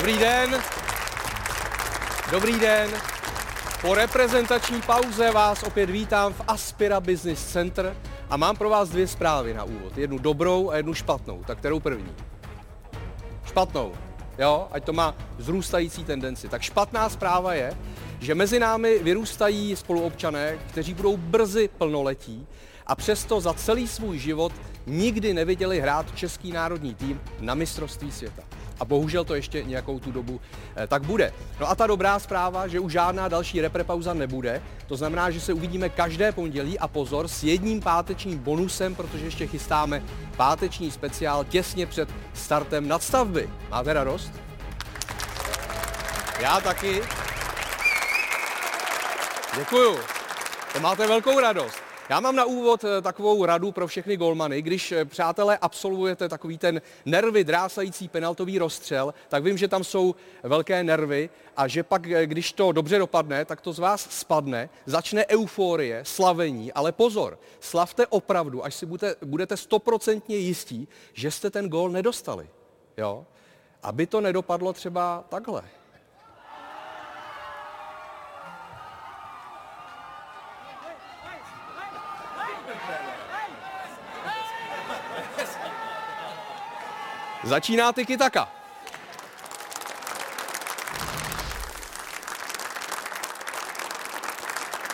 Dobrý den. Dobrý den. Po reprezentační pauze vás opět vítám v Aspira Business Center a mám pro vás dvě zprávy na úvod. Jednu dobrou a jednu špatnou. Tak kterou první? Špatnou. Jo, ať to má zrůstající tendenci. Tak špatná zpráva je, že mezi námi vyrůstají spoluobčané, kteří budou brzy plnoletí a přesto za celý svůj život nikdy neviděli hrát český národní tým na mistrovství světa. A bohužel to ještě nějakou tu dobu eh, tak bude. No a ta dobrá zpráva, že už žádná další reprepauza nebude. To znamená, že se uvidíme každé pondělí a pozor s jedním pátečním bonusem, protože ještě chystáme páteční speciál těsně před startem nadstavby. Máte radost? Já taky. Děkuju. To máte velkou radost. Já mám na úvod eh, takovou radu pro všechny golmany. Když, eh, přátelé, absolvujete takový ten nervy drásající penaltový rozstřel, tak vím, že tam jsou velké nervy a že pak, eh, když to dobře dopadne, tak to z vás spadne, začne euforie, slavení, ale pozor, slavte opravdu, až si budete, stoprocentně jistí, že jste ten gól nedostali. Jo? Aby to nedopadlo třeba takhle. Začíná tiki taka.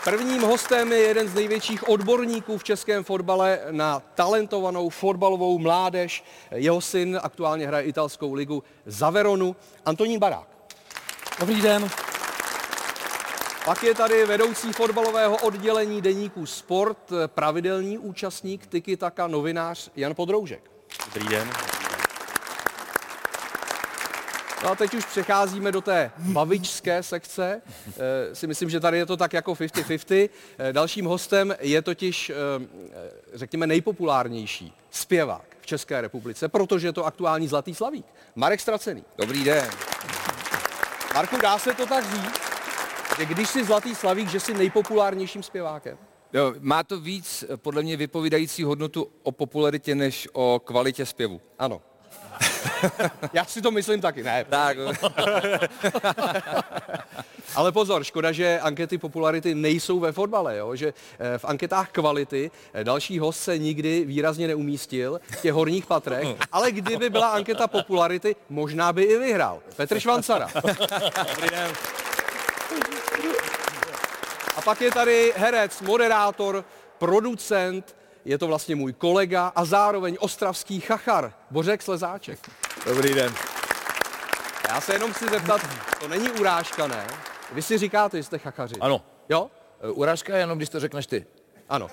Prvním hostem je jeden z největších odborníků v českém fotbale na talentovanou fotbalovou mládež. Jeho syn aktuálně hraje italskou ligu za Veronu, Antonín Barák. Dobrý den. Pak je tady vedoucí fotbalového oddělení deníku Sport, pravidelný účastník Tiki Taka, novinář Jan Podroužek. Dobrý den. No a teď už přecházíme do té bavičské sekce. E, si myslím, že tady je to tak jako 50-50. E, dalším hostem je totiž, e, řekněme, nejpopulárnější zpěvák v České republice, protože je to aktuální Zlatý Slavík. Marek Stracený. Dobrý den. Marku, dá se to tak říct, že když jsi Zlatý Slavík, že jsi nejpopulárnějším zpěvákem? Jo, má to víc podle mě vypovídající hodnotu o popularitě než o kvalitě zpěvu. Ano. Já si to myslím taky, ne. Tak. Ale pozor, škoda, že ankety popularity nejsou ve fotbale, jo? že v anketách kvality další host se nikdy výrazně neumístil v těch horních patrech, ale kdyby byla anketa popularity, možná by i vyhrál. Petr Švancara. Dobrý den. A pak je tady herec, moderátor, producent, je to vlastně můj kolega a zároveň ostravský chachar, Bořek Slezáček. Dobrý den. Já se jenom chci zeptat, to není urážka, ne? Vy si říkáte, že jste chachaři. Ano. Jo? Urážka je jenom, když to řekneš ty. Ano.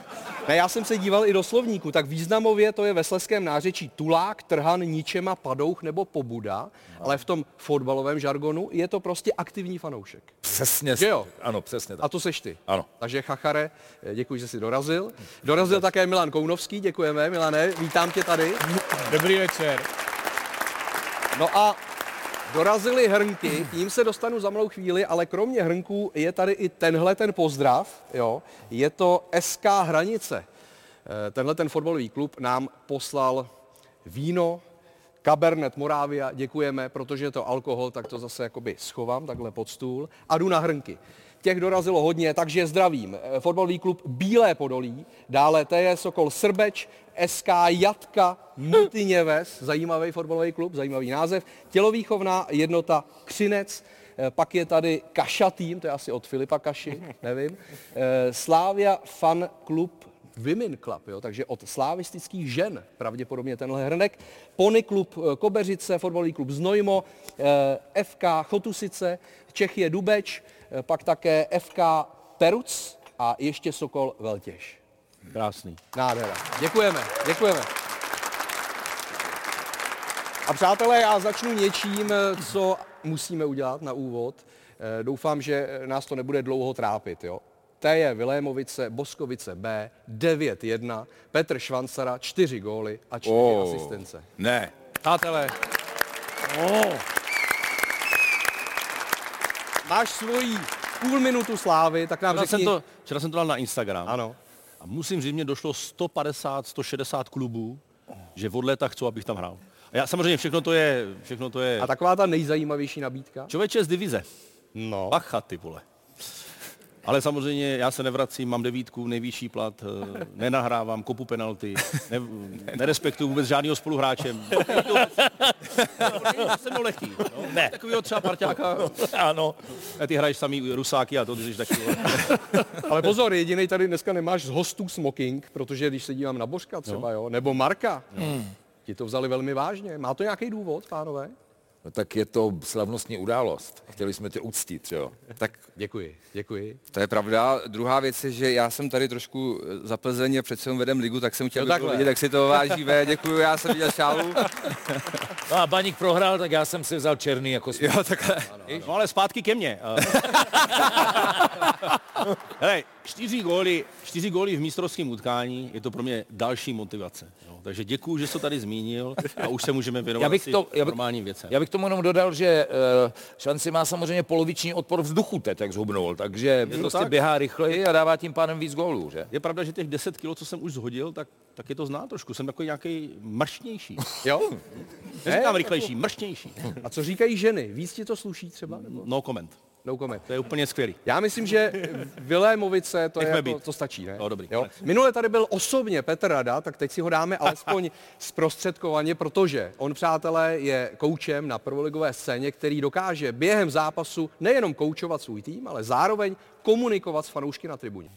Ne, já jsem se díval i do slovníku, tak významově to je ve sleském nářečí tulák, trhan, ničema, padouch nebo pobuda, ale v tom fotbalovém žargonu je to prostě aktivní fanoušek. Přesně. Že jo? Ano, přesně tak. A to seš ty. Ano. Takže Chachare, děkuji, že jsi dorazil. Dorazil také Milan Kounovský, děkujeme. Milane, vítám tě tady. Dobrý večer. No a dorazily hrnky, k ním se dostanu za malou chvíli, ale kromě hrnků je tady i tenhle ten pozdrav, jo. Je to SK Hranice. Eh, Tenhle ten fotbalový klub nám poslal víno, Cabernet Moravia, děkujeme, protože je to alkohol, tak to zase jakoby schovám takhle pod stůl a jdu na hrnky. Těch dorazilo hodně, takže zdravím. Eh, Fotbalový klub Bílé Podolí, dále TJ Sokol Srbeč, SK Jatka Multiněves, zajímavý fotbalový klub, zajímavý název, tělovýchovná jednota Křinec, eh, pak je tady Kaša tým, to je asi od Filipa Kaši, nevím, eh, Slávia Fan Klub Women Club, jo, takže od slavistických žen pravděpodobně tenhle hrnek. Pony klub Kobeřice, fotbalový klub Znojmo, FK Chotusice, Čechie Dubeč, pak také FK Peruc a ještě Sokol Veltěž. Krásný. Nádhera. Děkujeme, děkujeme. A přátelé, já začnu něčím, eh, co musíme udělat na úvod. Eh, Doufám, že nás to nebude dlouho trápit. Jo? T je Vilémovice, Boskovice B, 9-1, Petr Švancara, 4 góly a 4 Oh. asistence. Ne. Přátelé, Máš svoji půl minutu slávy, tak nám včera jsem, řekni... to, včera jsem to dal na Instagram. Ano. A musím říct, mě došlo 150, 160 klubů, že od léta chcou, abych tam hrál. A já samozřejmě všechno to je, všechno to je... A taková ta nejzajímavější nabídka? Člověče z divize. No. Bacha, ty vole. Ale samozřejmě já se nevracím, mám devítku, nejvyšší plat, eh, nenahrávám, kopu penalty, ne, nerespektuju vůbec žádného spoluhráče. Jsem lehký. No. Ne. Takovýho třeba parťáka. Ano. A ty hraješ samý rusáky a to ty jsi taky. Ale pozor, jediný tady dneska nemáš z hostů smoking, protože když se dívám na Božka třeba, jo, nebo Marka, ti to vzali velmi vážně. Má to nějaký důvod, pánové? No tak je to slavnostní událost. Chtěli jsme tě uctít, jo. Tak Děkuji, děkuji. to je pravda. Druhá věc je, že já jsem tady trošku eh, za Plzeň a přece jenom vedem ligu, tak jsem chtěl No no vidět, jak si to vážíme. Děkuji, já jsem viděl šálu. No a Baník prohrál, tak já jsem si vzal černý jako smích. Jo, takhle. No ale zpátky ke mně. Hele, čtyři góly, čtyři góly v mistrovském utkání je to pro mě další motivace. Jo. Takže děkuji, že jsi to tady zmínil a už se můžeme věnovat Já bych to- já bych- normálním věcem. Já bych tomu jenom dodal, že uh, šanci má samozřejmě poloviční odpor vzduchu teď, jak zhubnul, takže to prostě tak? běhá rychleji a dává tím pádem víc gólů, že? Je pravda, že těch 10 kilo, co jsem už zhodil, tak, tak je to zná trošku. Jsem takový nějaký mrštnější. Jo? Neříkám rychlejší, mrštnější. A co říkají ženy? Víc ti to sluší třeba? Nebo? No comment. No comment. To je úplně skvělý. Já myslím, že Vilémovice, to, je Nechme jako, být. to stačí, ne? No, dobrý. Jo? Minule tady byl osobně Petr Rada, tak teď si ho dáme alespoň zprostředkovaně, protože on, přátelé, je koučem na prvoligové scéně, který dokáže během zápasu nejenom koučovat svůj tým, ale zároveň komunikovat s fanoušky na tribuně.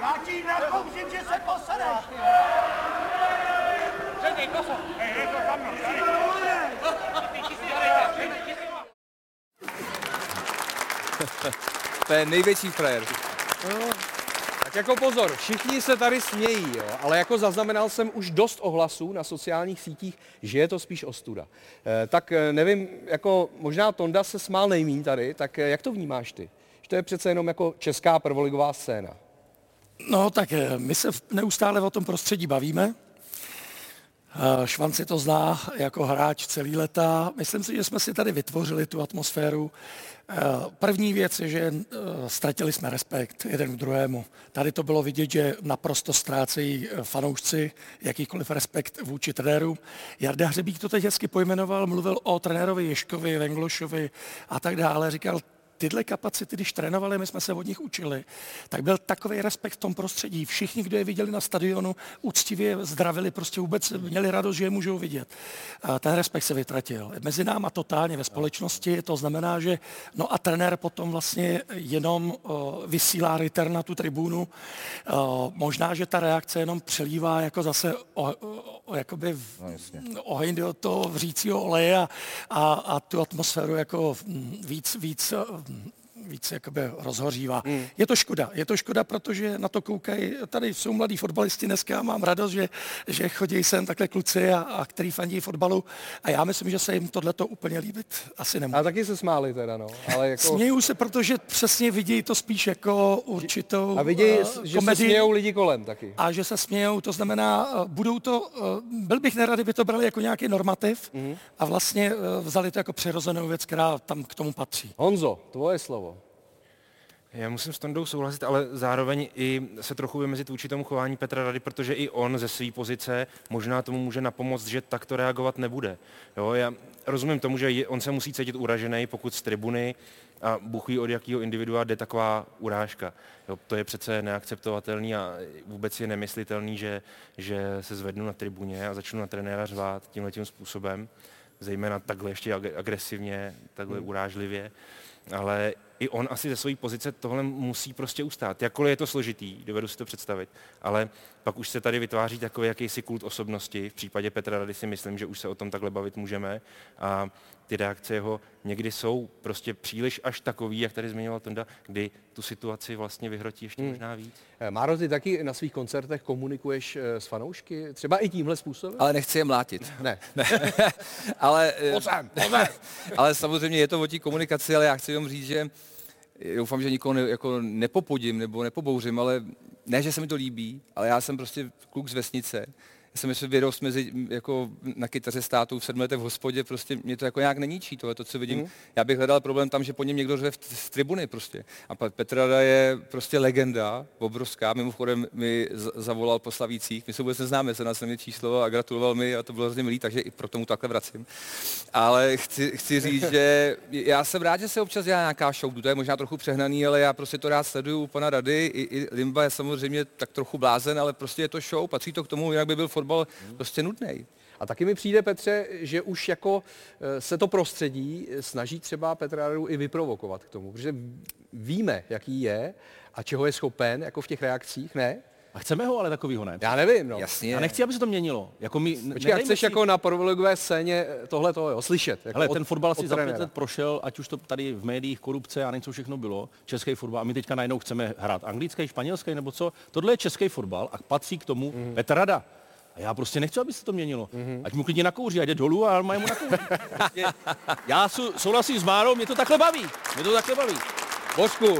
Já ti nakouřím, že se posadeš. To je největší frajer. Tak jako pozor, všichni se tady smějí, jo, ale jako zaznamenal jsem už dost ohlasů na sociálních sítích, že je to spíš ostuda. E, tak eh, nevím, jako možná Tonda se smál nejmín tady, tak eh, jak to vnímáš ty? Že to je přece jenom jako česká prvoligová scéna. No tak my se neustále o tom prostředí bavíme. Švanci to zná jako hráč celý leta. Myslím si, že jsme si tady vytvořili tu atmosféru. Eh, První věc je, že eh, ztratili jsme respekt jeden k druhému. Tady to bylo vidět, že naprosto ztrácejí eh, fanoušci jakýkoliv respekt vůči trenérům. Jarda Hřebík to teď hezky pojmenoval, mluvil o trenérovi Ješkovi, Venglošovi a tak dále. Říkal, tyhle kapacity, když trénovali, my jsme se od nich učili, tak byl takový respekt v tom prostředí. Všichni, kdo je viděli na stadionu, úctivě zdravili, prostě vůbec měli radost, že je můžou vidět. A ten respekt se vytratil. Mezi náma totálně ve společnosti, to znamená, že no a trenér potom vlastně jenom o, vysílá return na tu tribunu. O, možná, že ta reakce jenom přelívá jako zase o, o, o, jakoby v, No, oheň do toho vřícího oleje a, a, a tu atmosféru jako víc, víc mm, víc jakoby rozhořívá. Mm. Je to škoda, je to škoda, protože na to koukají, tady jsou mladí fotbalisti dneska a mám radost, že, že chodí sem takhle kluci a, a který fandí fotbalu a já myslím, že se jim tohleto úplně líbit asi nemůže. A taky se smáli teda, no. Ale jako... Směju se, protože přesně vidějí to spíš jako určitou A vidějí, eh, že se komedii. smějou lidi kolem taky. a že se smějou, to znamená, eh, budou to, eh, byl bych nerad, kdyby to brali jako nějaký normativ Mhm. a vlastně eh, vzali to jako přirozenou věc, která tam k tomu patří. Honzo, tvoje slovo. Já musím s Tondou souhlasit, ale zároveň i se trochu vymezit vůči tomu chování Petra Rady, protože i on ze své pozice možná tomu může napomoct, že takto reagovat nebude. Jo, já rozumím tomu, že on se musí cítit uražený, pokud z tribuny a buchují od jakého individua jde taková urážka. Jo, to je přece neakceptovatelný a vůbec je nemyslitelný, že, že se zvednu na tribuně a začnu na trenéra řvát tímhle tím způsobem, zejména takhle ještě ag- agresivně, takhle urážlivě ale i on asi ze své pozice tohle musí prostě ustát. Jakkoliv je to složitý, dovedu si to představit, ale pak už se tady vytváří takový jakýsi kult osobnosti. V případě Petra Rady si myslím, že už se o tom takhle bavit můžeme. A ty reakce jeho někdy jsou prostě příliš až takový, jak tady zmiňoval Tonda, kdy tu situaci vlastně vyhrotí ještě hmm. možná víc. Eh, Máro, ty taky na svých koncertech komunikuješ eh, s fanoušky? Třeba i tímhle způsobem? Ale nechci je mlátit. Ne. ale, eh, ale samozřejmě je to o té komunikaci, ale já chci jenom říct, že doufám, že nikoho ne, jako nepopudím nebo nepobouřím, ale ne, že se mi to líbí, ale já jsem prostě kluk z vesnice já jsem myslím, vyrost mezi, jako na kytaře státu v sedmi letech v hospodě, prostě mě to jako nějak neníčí, tohle to, co vidím. Mm. Já bych hledal problém tam, že po něm někdo řve v, z tribuny prostě. A Petr Rada je prostě legenda, obrovská, mimochodem mi zavolal po Slavících, my se vůbec neznáme, se nás mě číslo a gratuloval mi a to bylo hrozně milý, takže i proto mu takhle vracím. Ale chci, chci říct, že já jsem rád, že se občas dělá nějaká show, to je možná trochu přehnaný, ale já prostě to rád sleduju u pana Rady, i, i Limba je samozřejmě tak trochu blázen, ale prostě je to show, patří to k tomu, jinak by byl fotbal prostě nudný. A taky mi přijde, Petře, že už jako eh, se to prostředí snaží třeba Petra Radu i vyprovokovat k tomu, protože víme, jaký je a čeho je schopen, jako v těch reakcích, ne? A chceme ho ale takovýho, ne? Já nevím, no. Jasně. A nechci, aby se to měnilo. Jako my, Počkej, chceš si... jako na prvoligové scéně tohle to, jo, slyšet. Jako Ale ten fotbal si za pět let prošel, ať už to tady v médiích, korupce a něco všechno bylo, český fotbal. A my teďka najednou chceme hrát anglický, španělský nebo co. Tohle je český fotbal a patří k tomu mm. Petr Rada. A já prostě nechci, aby se to měnilo. Mm-hmm. Ať mu klidně nakouří, ať jde dolů a mají mu nakouří. Prostě já sou, souhlasím s Márou, mě to takhle baví. Mě to takhle baví. Božku,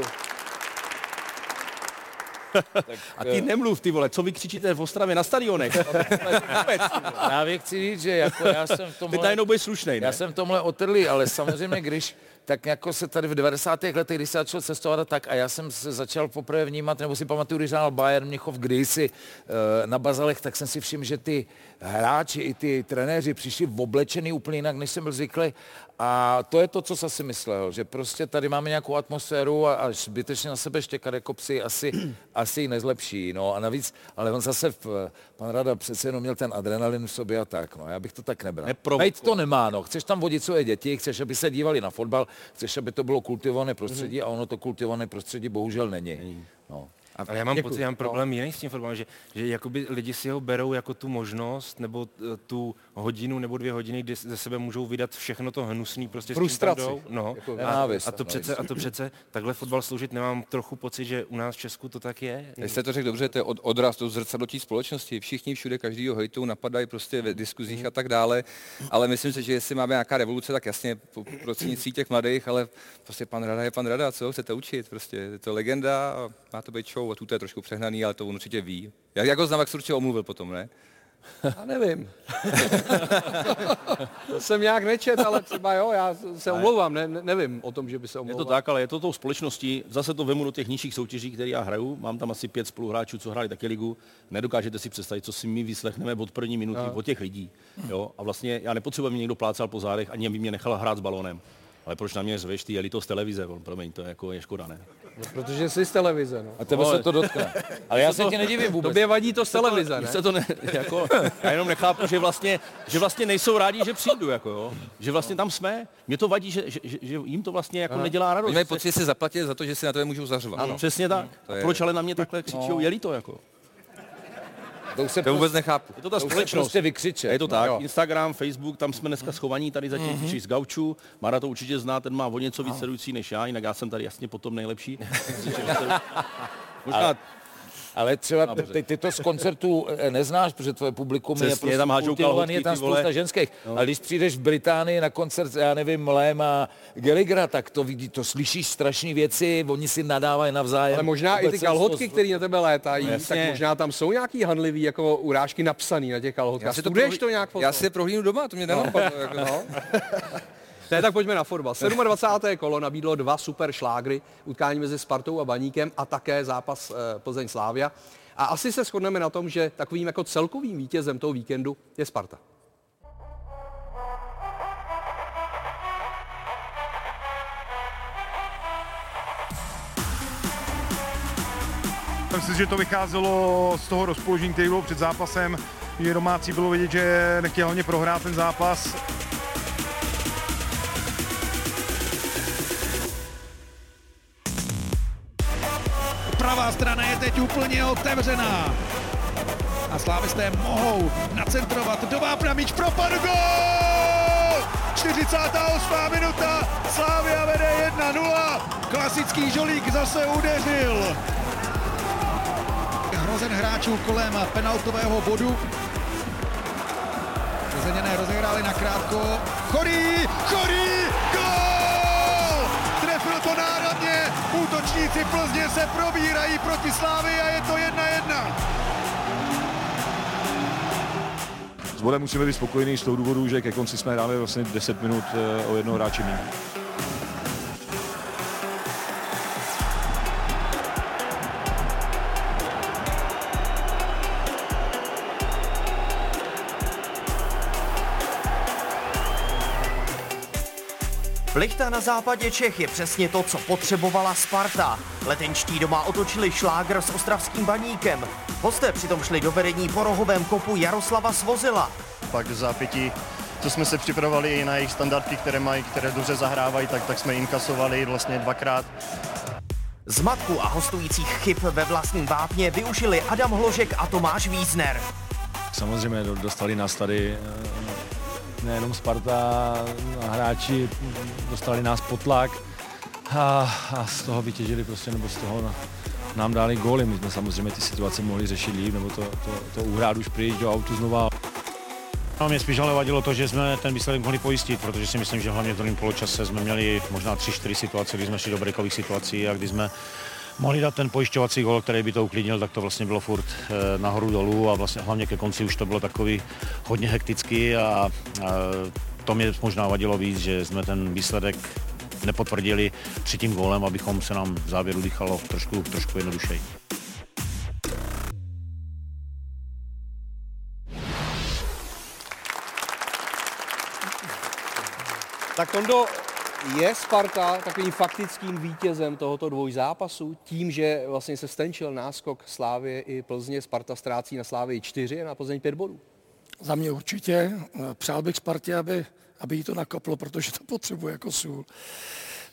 a ty nemluv, ty vole, co vy křičíte v Ostravě na stadionech? Já chci říct, že jako já jsem v tomhle... Ty najednou budeš slušnej, ne? Já jsem v tomhle otrlý, ale samozřejmě, když tak jako se tady v 90. letech, když se začal cestovat tak a já jsem se začal poprvé vnímat, nebo si pamatuju, když hrál Bayern Měchov kdysi uh, na Bazalech, tak jsem si všiml, že ty hráči i ty trenéři přišli v oblečený úplně jinak, než jsem byl zvyklý a to je to, co jsem si myslel, že prostě tady máme nějakou atmosféru a, a zbytečně na sebe štěkat jako psi asi, asi nezlepší. No a navíc, ale on zase, v, pan Rada přece jenom měl ten adrenalin v sobě a tak. No já bych to tak nebral. Nejt to nemá, no. Chceš tam vodit svoje děti, chceš, aby se dívali na fotbal, chceš, aby to bylo kultivované prostředí mm-hmm. a ono to kultivované prostředí bohužel není. No. Ale já mám Děkuji. pocit, já mám problém no. jiný s tím fotbalem, že, že jakoby lidi si ho berou jako tu možnost, nebo tu hodinu nebo dvě hodiny, kdy ze sebe můžou vydat všechno to hnusný prostě Frustraci. s No. Jako a, a, to přece, a to přece takhle fotbal sloužit nemám trochu pocit, že u nás v Česku to tak je. Vy jste to řekl dobře, to je od, odraz, to zrcadlo společnosti. Všichni všude každýho hejtou napadají prostě ve diskuzích mm. a tak dále, ale myslím si, že jestli máme nějaká revoluce, tak jasně prostřednictví těch mladých, ale prostě pan Rada je pan Rada, co chcete učit, prostě je to legenda a má to být show a tu je trošku přehnaný, ale to on určitě ví. Jak, jak ho znám, jak se určitě omluvil potom, ne? Já nevím. to jsem nějak nečet, ale třeba jo, já se omlouvám, ne, nevím o tom, že by se omlouval. Je to tak, ale je to tou společností, zase to vemu do těch nižších soutěží, které já hraju, mám tam asi pět spoluhráčů, co hráli taky ligu, nedokážete si představit, co si my vyslechneme od první minuty, no. od těch lidí. Jo? A vlastně já nepotřebuji, aby mě někdo plácal po zádech, ani aby mě nechal hrát s balónem. Ale proč na mě řveš, ty, jeli to z televize, on, promiň, to je, jako, je škoda, ne? No, protože jsi z televize, no. A tebe se to dotkne. Ale já se tě nedivím vůbec. Tobě vadí to z televize, ne? Se to ne, jako, já jenom nechápu, že vlastně, že vlastně nejsou rádi, že přijdu, jako jo. Že vlastně tam jsme. Mě to vadí, že, že, že, jim to vlastně jako Aha. nedělá radost. Oni mají pocit, že si zaplatí za to, že si na to můžou zařvat. Ano, přesně tak. To je... proč ale na mě takhle křičí, no. jeli to, jako? To, už se to vůbec nechápu. Je to ta to společnost. prostě vykřiče. Je to tak. No, Instagram, Facebook, tam jsme dneska schovaní tady zatím mm-hmm. z gaučů. Mara to určitě zná, ten má o něco víc sledující než já, jinak já jsem tady jasně potom nejlepší. Možná ale třeba ty, ty to z koncertů eh, neznáš, protože tvoje publikum Přesně, je prostě tam hážou kultivovaný, je tam spousta ženských. No. A když přijdeš v Británii na koncert, já nevím, Lém a Gallagher, tak to vidí, to slyšíš strašné věci, oni si nadávají navzájem. Ale možná i ty kalhotky, které na tebe létají, no, tak možná tam jsou nějaký handlivý jako urážky napsaný na těch kalhotkách. Já si to, prohlí... to nějak Já si je prohlínu doma, to mě nenapadlo. jako, no. Ne, tak pojďme na fotbal. 27. kolo nabídlo dva super šlágry, utkání mezi Spartou a Baníkem a také zápas eh, Plzeň Slávia. A asi se shodneme na tom, že takovým jako celkovým vítězem toho víkendu je Sparta. Myslím si, že to vycházelo z toho rozpoložení, který bylo před zápasem, že domácí bylo vidět, že nechtěl hlavně prohrát ten zápas. Pravá strana je teď úplně otevřená. A slávisté mohou nacentrovat do vápna míč pro gol! 48. minuta, Slávia vede 1-0, klasický žolík zase udeřil. Hrozen hráčů kolem penaltového bodu. Plzeňané rozehráli na krátko. Chorý, útočníci Plzně se probírají proti Slávy a je to 1-1. S bodem musíme být spokojení z toho důvodu, že ke konci jsme hráli vlastně 10 minut eh, o jednoho hráče méně. Plichta na západě Čech je přesně to, co potřebovala Sparta. Letenčtí doma otočili šlágr s ostravským baníkem. Hosté přitom šli do vedení po rohovém kopu Jaroslava Svozila. Pak v zápětí, co jsme se připravovali i na jejich standardky, které mají, které dobře zahrávají, tak, tak jsme inkasovali vlastně dvakrát. Zmatku a hostujících chyb ve vlastním vápně využili Adam Hložek a Tomáš Vízner. Samozřejmě do- dostali nás tady eh, nejenom Sparta, hráči dostali nás pod tlak a, a z toho vytěžili prostě, nebo z toho nám dali góly. My jsme samozřejmě ty situace mohli řešit líp, nebo to, to, to uhrát už přijít do autu znova. No, mě spíš ale vadilo to, že jsme ten výsledek mohli pojistit, protože si myslím, že hlavně v druhém poločase jsme měli možná 3-4 situace, kdy jsme šli do breakových situací a kdy jsme mohli dát ten pojišťovací gol, který by to uklidnil, tak to vlastně bylo furt eh, nahoru dolů a vlastně hlavně ke konci už to bylo takový hodně hektický a, a to mě možná vadilo víc, že jsme ten výsledek nepotvrdili třetím gólem, abychom se nám v závěru dýchalo trošku, trošku jednodušeji. Tak Tondo, je Sparta takovým faktickým vítězem tohoto dvojzápasu? Tím, že vlastně se stenčil náskok Slávě i Plzně, Sparta ztrácí na Slávě 4 a na Plzeň 5 bodů. Za mě určitě. Přál bych Spartě, aby, aby jí to nakoplo, protože to potřebuje jako sůl.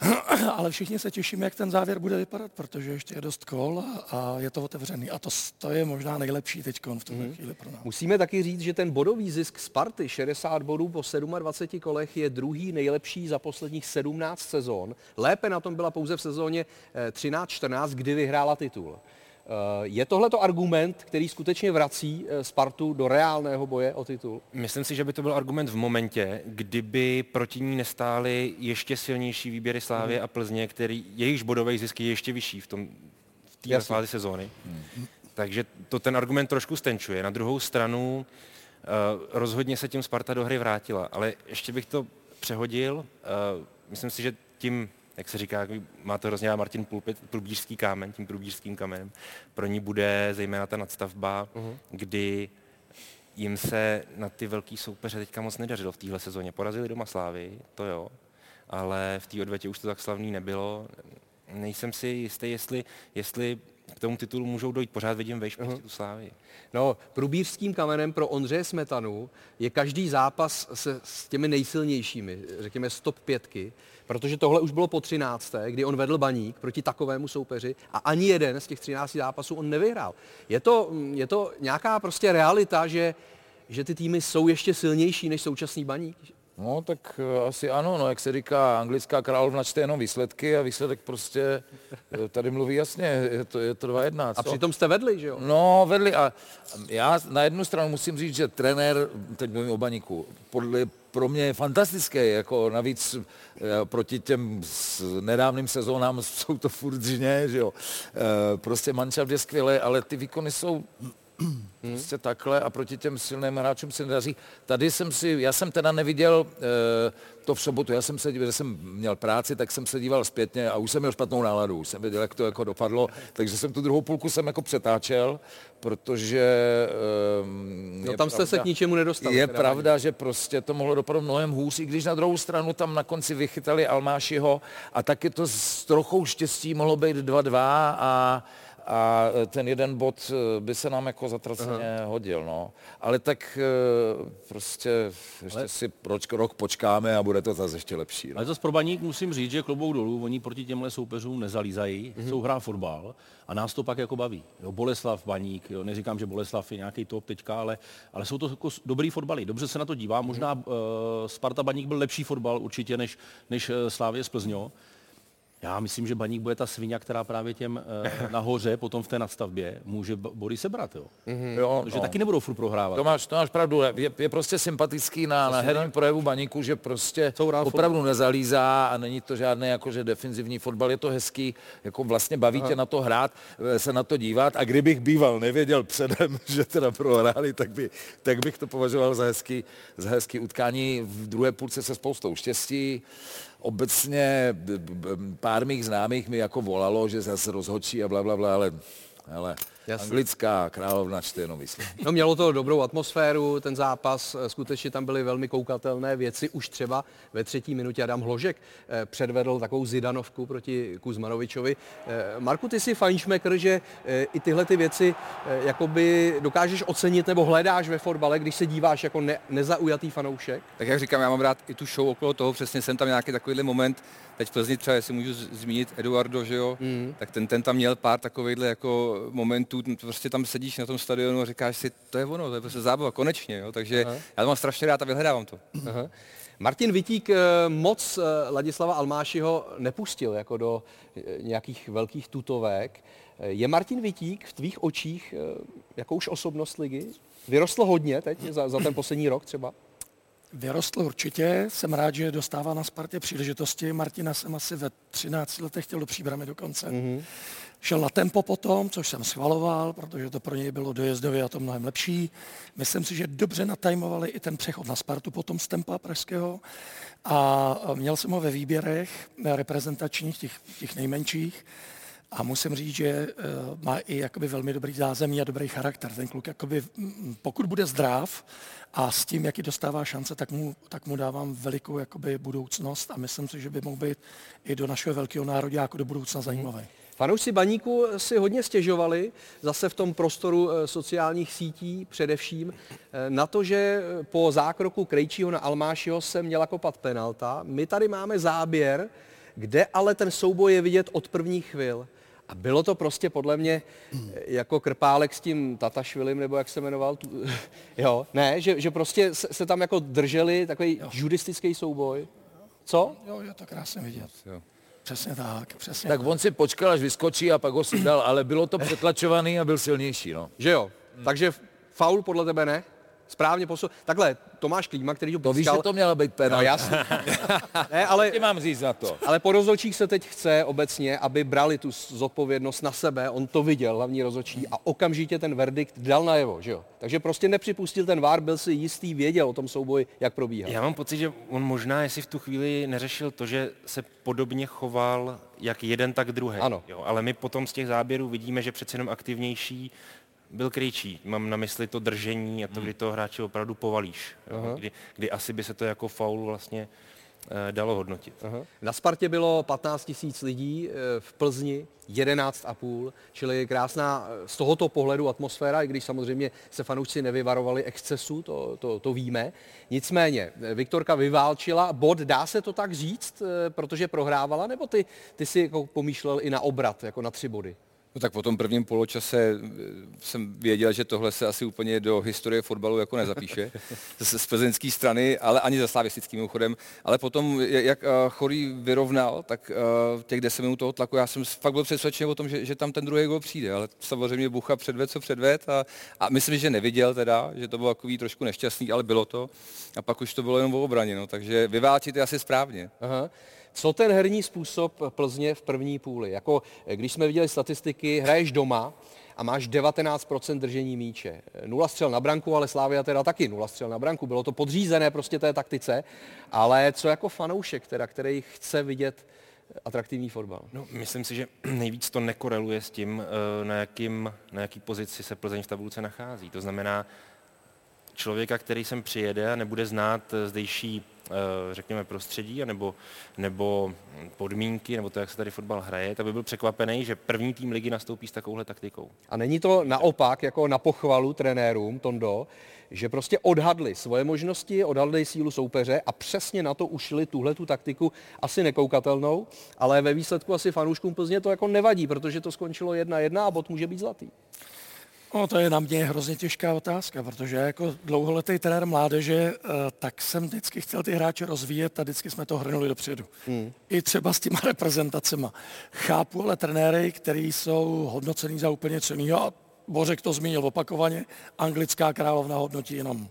Ale všichni se těšíme, jak ten závěr bude vypadat, protože ještě je dost kol a, je to otevřený. A to, to je možná nejlepší teď v tuhle Mhm. chvíli pro nás. Musíme taky říct, že ten bodový zisk Sparty, 60 bodů po 27 kolech, je druhý nejlepší za posledních 17 sezón. Lépe na tom byla pouze v sezóně eh, 13-14, kdy vyhrála titul. Eh, Je tohleto argument, který skutečně vrací eh, Spartu do reálného boje o titul? Myslím si, že by to byl argument v momentě, kdyby proti ní nestály ještě silnější výběry Slávy Mhm. a Plzně, který jejichž bodový zisk je ještě vyšší v tom v té fázi sezóny. Takže to ten argument trošku stenčuje. Na druhou stranu uh, rozhodně se tím Sparta do hry vrátila, ale ještě bych to přehodil. Myslím si, že tím, jak se říká, má to hrozně Martin Pulpit, průbířský kámen, tím průbířským kamenem, pro ní bude zejména ta nadstavba, Mhm. kdy jim se na ty velký soupeře teďka moc nedařilo v téhle sezóně. Porazili doma Slávy, to jo, ale v té odvětě už to tak slavný nebylo. Nejsem si jistý, jestli, jestli k tomu titulu můžou dojít. Pořád vidím vejš prostě tu Slávy. No, průbířským kamenem pro Ondřeje Smetanu je každý zápas se, s těmi nejsilnějšími, řekněme stop pětky, protože tohle už bylo po 13. kdy on vedl baník proti takovému soupeři a ani jeden z těch 13 zápasů on nevyhrál. Je to, je to nějaká prostě realita, že, že ty týmy jsou ještě silnější než současný baník? No, tak eh, asi ano, no, jak se říká, anglická královna čte jenom výsledky a výsledek prostě eh, tady mluví jasně, je to, je to 2-1. A co? přitom jste vedli, že jo? No, vedli a já na jednu stranu musím říct, že trenér, teď mluvím o baníku, podle, pro mě je fantastický, jako navíc eh, proti těm nedávným sezónám jsou to furt dřině, že jo. Prostě manšaft je skvělý, ale ty výkony jsou prostě takhle a proti těm silným hráčům se nedaří. Tady jsem si, já jsem teda neviděl e, to v sobotu, já jsem se, když jsem měl práci, tak jsem se díval zpětně a už jsem měl špatnou náladu, už jsem věděl, jak to jako dopadlo, takže jsem tu druhou půlku jsem jako přetáčel, protože... E, No, tam jste se k ničemu nedostali, Je teda pravda, že prostě to mohlo dopadnout mnohem hůř, i když na druhou stranu tam na konci vychytali Almášiho a taky to s trochou štěstí mohlo být 2-2 a a ten jeden bod eh, by se nám jako zatraceně Aha. hodil, no. Ale tak eh, prostě ještě Ale... si roč, rok počkáme a bude to zase ještě lepší. No. Ale zase pro baník musím říct, že klobouk dolů, oni proti těmhle soupeřům nezalízají, mm-hmm. jsou hrá fotbal a nás to pak jako baví. Jo, Boleslav, Baník, jo, neříkám, že Boleslav je nějaký top teďka, ale, ale jsou to jako dobrý fotbaly. Dobře se na to dívá. Možná uh, Sparta Baník byl lepší fotbal určitě než, než Slávě z Plzňo. Já myslím, že baník bude ta svině, která právě těm uh, nahoře, potom v té nadstavbě, může body sebrat. Jo? Mm-hmm. jo Protože no. taky nebudou furt prohrávat. To máš, to máš pravdu. Je, je prostě sympatický na, na herním projevu baníku, že prostě opravdu fotbal. nezalízá a není to žádný jakože defenzivní fotbal. Je to hezký, jako vlastně baví Aha. tě na to hrát, eh, se na to dívat. A kdybych býval nevěděl předem, že teda prohráli, tak, by, tak bych to považoval za hezký, za hezký utkání. V druhé půlce se spoustou štěstí obecně pár mých známých mi jako volalo, že zase rozhodčí a bla, bla, bla, ale, ale Jasně. Anglická královna čte jenom. No mělo to dobrou atmosféru, ten zápas, eh, skutečně tam byly velmi koukatelné věci. Už třeba ve třetí minutě Adam Hložek eh, předvedl takovou zidanovku proti Kuzmanovičovi. Eh, Marku, ty jsi fajnšmekr, že i tyhle ty věci jakoby dokážeš ocenit nebo hledáš ve fotbale, když se díváš jako ne, nezaujatý fanoušek? Tak jak říkám, já mám rád i tu show okolo toho, přesně jsem tam nějaký takovýhle moment, teď v Plzni třeba, jestli můžu zmínit Eduardo, že jo, mm. tak ten, ten tam měl pár takovýchhle jako momentů, prostě tam sedíš na tom stadionu a říkáš si, to je ono, to je prostě zábava, konečně, jo, takže Aha. já to mám strašně rád a vyhledávám to. Aha. Martin Vitík eh, moc eh, Ladislava Almášiho nepustil jako do eh, nějakých velkých tutovek. Je Martin Vitík v tvých očích jako už osobnost ligy? Vyrostl hodně teď za, za ten poslední rok třeba? Vyrostl určitě, jsem rád, že dostává na Spartě příležitosti. Martina jsem asi ve 13 letech chtěl do příbramy dokonce. Mm-hmm. Šel na tempo potom, což jsem schvaloval, protože to pro něj bylo dojezdově a to mnohem lepší. Myslím si, že dobře natajmovali i ten přechod na Spartu potom z tempa pražského. A měl jsem ho ve výběrech reprezentačních, těch, těch nejmenších. A musím říct, že uh, má i jakoby velmi dobrý zázemí a dobrý charakter. Ten kluk, jakoby, pokud bude zdrav a s tím, jaký dostává šance, tak mu, tak mu dávám velikou jakoby, budoucnost a myslím si, že by mohl být i do našeho velkého národě jako do budoucna zajímavý. Fanoušci baníku si hodně stěžovali, zase v tom prostoru eh, sociálních sítí především, eh, na to, že po zákroku Krejčího na Almášiho se měla kopat penalta. My tady máme záběr, kde ale ten souboj je vidět od prvních chvil. A bylo to prostě podle mě jako krpálek s tím Tatašvilim, nebo jak se jmenoval. Tu, jo, ne, že, že prostě se, se tam jako drželi takový jo. judistický souboj. Co? Jo, je to krásně vidět. Jo. Přesně tak, přesně tak. Tak on si počkal, až vyskočí a pak ho si dal, ale bylo to přetlačovaný a byl silnější, no. Že jo? Hmm. Takže faul podle tebe ne? Správně posun. Takhle, Tomáš Klíma, který ho To víš, že to mělo být penalta. No jasně. ne, ale, Ty mám říct za to. Ale po rozhodčích se teď chce obecně, aby brali tu zodpovědnost na sebe. On to viděl, hlavní rozhodčí, a okamžitě ten verdikt dal najevo, že jo? Takže prostě nepřipustil ten vár, byl si jistý, věděl o tom souboji, jak probíhá. Já mám pocit, že on možná, jestli v tu chvíli neřešil to, že se podobně choval jak jeden, tak druhý. Ano. Jo, ale my potom z těch záběrů vidíme, že přece jenom aktivnější byl kryčí. Mám na mysli to držení a to, hmm. kdy toho hráče opravdu povalíš. Jo? Kdy, kdy asi by se to jako faul vlastně eh, dalo hodnotit. Aha. Na Spartě bylo 15 tisíc lidí, eh, v Plzni 11,5, čili krásná eh, z tohoto pohledu atmosféra, i když samozřejmě se fanoušci nevyvarovali excesu, to, to, to víme. Nicméně, Viktorka vyválčila bod, dá se to tak říct, protože prohrávala, nebo ty, ty si jako pomýšlel i na obrat, jako na tři body? No tak po tom prvním poločase eh, jsem věděl, že tohle se asi úplně do historie fotbalu jako nezapíše z, z plzeňské strany, ale ani za slavistickým mimochodem. Ale potom, jak uh, Chorý vyrovnal, tak uh, těch 10 minut toho tlaku, já jsem fakt byl přesvědčen o tom, že, že tam ten druhý gol přijde, ale samozřejmě Bucha předved, co předved a, a myslím, že neviděl teda, že to bylo takový trošku nešťastný, ale bylo to. A pak už to bylo jenom o obraně, no, takže vyválčit je asi správně. Aha. Co ten herní způsob Plzně v první půli? Jako, když jsme viděli statistiky, hraješ doma a máš 19% držení míče. Nula střel na branku, ale Slávia teda taky nula střel na branku. Bylo to podřízené prostě té taktice, ale co jako fanoušek, teda, který chce vidět atraktivní fotbal? No, myslím si, že nejvíc to nekoreluje s tím, eh, na, jakým, na jaký pozici se Plzeň v tabulce nachází. To znamená, člověka, který sem přijede a nebude znát eh, zdejší eh, řekněme, prostředí nebo, nebo podmínky, nebo to, jak se tady fotbal hraje, tak by byl překvapený, že první tým ligy nastoupí s takovouhle taktikou. A není to naopak jako na pochvalu trenérům, Tondo, že prostě odhadli svoje možnosti, odhadli sílu soupeře a přesně na to ušli tuhle tu taktiku, asi nekoukatelnou, ale ve výsledku asi fanouškům Plzně to jako nevadí, protože to skončilo 1-1 a bod může být zlatý. No, to je na mě hrozně těžká otázka, protože jako dlouholetý trenér mládeže, eh, tak jsem vždycky chtěl ty hráče rozvíjet a vždycky jsme to hrnuli dopředu. Hmm. I třeba s těma reprezentacema. Chápu ale trenéry, který jsou hodnocený za úplně co jiného. A Bořek to zmínil opakovaně, anglická královna hodnotí jenom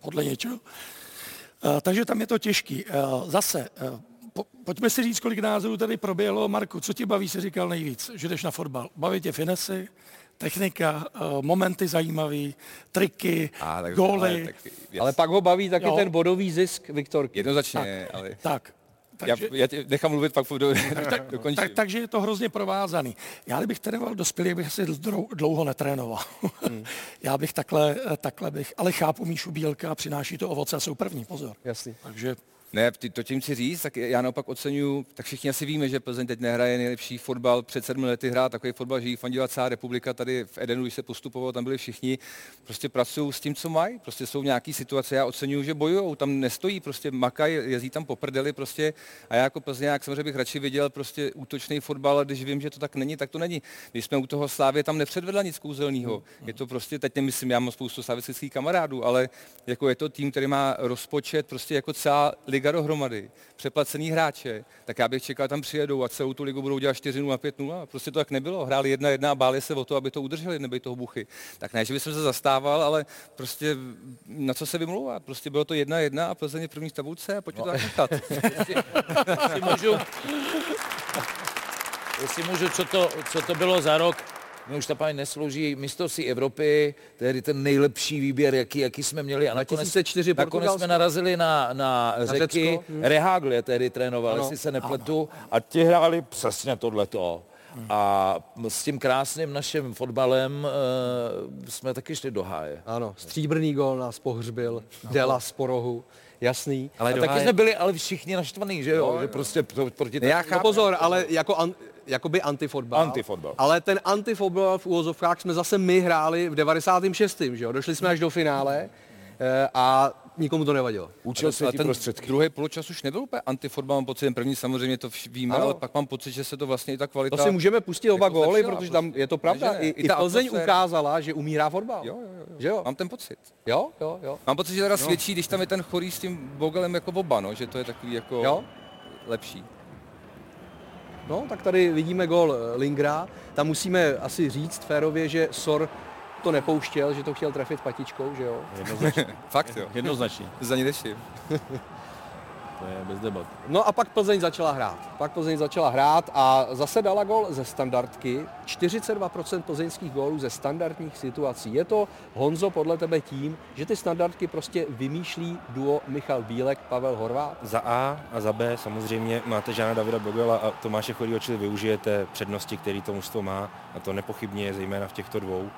podle něčeho. Eh, takže tam je to těžký. Eh, zase, po, pojďme si říct, kolik názorů tady proběhlo. Marku, co tě baví, si říkal nejvíc, že jdeš na fotbal. Baví tě finesy, technika, eh, momenty zajímavé, triky, A, tak, góly. ale, tak, yes. Ale pak ho baví taky Jo. ten bodový zisk Viktorky. Jednoznačně, Tak, ale tak. já, Takže, já tě nechám mluvit, pak do, tak, dokončím. tak, takže je to hrozně provázaný. Já kdybych trénoval dospělý, bych asi dlou- dlouho netrénoval. Hmm. Já bych takhle, eh, takhle bych, ale chápu Míšu Bílka, přináší to ovoce a jsou první, pozor. Jasný. Takže Ne, to tím chci říct, tak já naopak oceňuju, tak všichni asi víme, že Plzeň teď nehraje nejlepší fotbal, před sedmi lety hrál takový fotbal, že jí fandila celá republika tady v Edenu, když se postupovalo, tam byli všichni, prostě pracují s tím, co mají, prostě jsou nějaký situace, já oceňuju, že bojují, tam nestojí, prostě makají, jezdí tam po prdeli prostě. A já jako Plzňák samozřejmě bych radši viděl prostě útočný fotbal, když vím, že to tak není, tak to není. Když jsme u toho Slávě tam nepředvedla nic kouzelného. Je to prostě, teď nemyslím, já mám spoustu slavických kamarádů, ale jako je to tým, který má rozpočet prostě jako celá liga dohromady, přeplacený hráče, tak já bych čekal, tam přijedou a celou tu ligu budou dělat 4-0 a 5-0. Prostě to tak nebylo. Hráli jedna jedna a báli se o to, aby to udrželi, nebej toho buchy. Tak ne, že bych se zastával, ale prostě na co se vymlouvat? Prostě bylo to jedna jedna a Plzeň je první v tabulce a pojďme to tak. Jestli můžu, jestli můžu co, to, co to bylo za rok, mě už ta paměť neslouží, mistrovství Evropy, tehdy ten nejlepší výběr, jaký, jaký jsme měli. A nakonec, 2004 nakonec jsme narazili na, na, Na řeky. Řecko, hm. Rehaglia tehdy trénoval, Ano. jestli se nepletu. A ti hráli přesně tohleto. A s tím krásným naším fotbalem uh, jsme taky šli do háje. Ano, stříbrný gol nás pohřbil, Dela z porohu, jasný. Ale a taky jsme byli ale všichni naštvaný, že jo? že prostě pro, proti Já chápu. No pozor, ale jako an, jakoby antifotbal. Antifotbal. Ale ten antifotbal v úvozovkách jsme zase my hráli v 96. Že jo? Došli jsme až do finále eh, a nikomu to nevadilo. Učil se ten prostředky. druhý poločas už nebyl úplně antifotbal, mám pocit, ten první samozřejmě to víme, Ano. ale pak mám pocit, že se to vlastně i ta kvalita... To si můžeme pustit oba jako góly, protože tam je to pravda. Ne. I, i ta Plzeň atmosféra- ukázala, že umí hrát fotbal. Jo, jo, jo. Že jo? Mám ten pocit. Jo, jo, jo. Mám pocit, že teda No. svědčí, když tam je ten chorý s tím Bogelem jako oba, no, že to je takový jako Jo? lepší. No, tak tady vidíme gol eh, Lingra. Tam musíme asi říct férově, že Sor to nepouštěl, že to chtěl trefit patičkou, že jo? Jednoznačně. Fakt jo. Jednoznačně. Za ní. To je bez debat. No a pak Plzeň začala hrát. Pak Plzeň začala hrát a zase dala gol ze standardky. 42% plzeňských gólů ze standardních situací. Je to, Honzo, podle tebe tím, že ty standardky prostě vymýšlí duo Michal Bílek, Pavel Horvát? Za A a za B samozřejmě máte Žána Davida Bogela a Tomáše Chorýho, čili využijete přednosti, který to mužstvo má a to nepochybně je zejména v těchto dvou.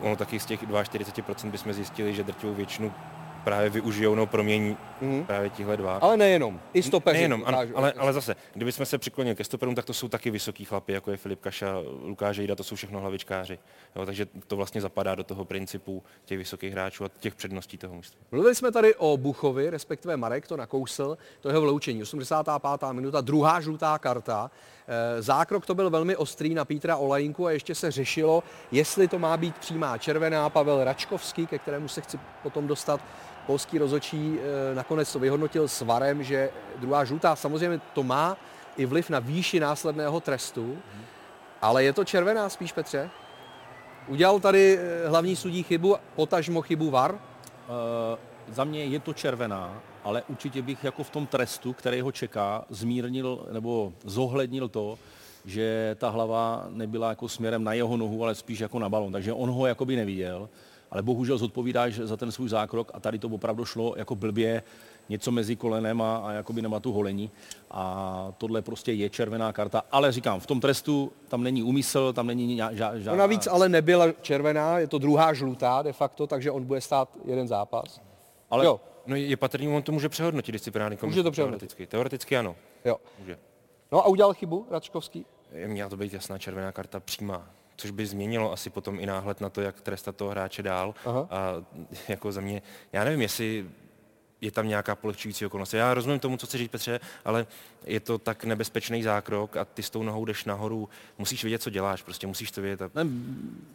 Ono taky z těch 42% bychom zjistili, že drtivou většinu právě využijou, no promění Mhm. právě tihle dva. Ale nejenom, i stopeři. Nejenom, ano, ale, ale zase, kdybychom se přiklonili ke stoperům, tak to jsou taky vysoký chlapy, jako je Filip Kaša, Lukáš Jejda, to jsou všechno hlavičkáři. Jo, takže to vlastně zapadá do toho principu těch vysokých hráčů a těch předností toho mužstva. Mluvili jsme tady o Buchovi, respektive Marek to nakousl, to jeho vloučení, 85. minuta, druhá žlutá karta. Eh, Zákrok to byl velmi ostrý na Pítra Olajinku a ještě se řešilo, jestli to má být přímá červená. Pavel Račkovský, ke kterému se chci potom dostat, polský rozočí eh, nakonec to vyhodnotil s varem, že druhá žlutá samozřejmě to má i vliv na výši následného trestu, ale je to červená spíš, Petře? Udělal tady eh, hlavní sudí chybu, potažmo chybu VAR? Uh, za mě je to červená, ale určitě bych jako v tom trestu, který ho čeká, zmírnil nebo zohlednil to, že ta hlava nebyla jako směrem na jeho nohu, ale spíš jako na balon. Takže on ho jakoby neviděl, ale bohužel zodpovídáš za ten svůj zákrok a tady to opravdu šlo jako blbě. něco mezi kolenem a, a jakoby nemá tu holení. A tohle prostě je červená karta. Ale říkám, v tom trestu tam není úmysl, tam není žádná... No navíc ale nebyla červená, je to druhá žlutá de facto, takže on bude stát jeden zápas. Ale jo. no je patrný, on to může přehodnotit disciplinární komise. Může to přehodnotit. Teoreticky, teoreticky ano. Jo. Může. No a udělal chybu Račkovský? Měla to být jasná červená karta přímá což by změnilo asi potom i náhled na to, jak trestat toho hráče dál. Aha. A jako za mě, já nevím, jestli je tam nějaká polehčující okolnost. Já rozumím tomu, co chci říct Petře, ale je to tak nebezpečný zákrok a ty s tou nohou jdeš nahoru, musíš vědět, co děláš, prostě musíš to vědět. A... Ne,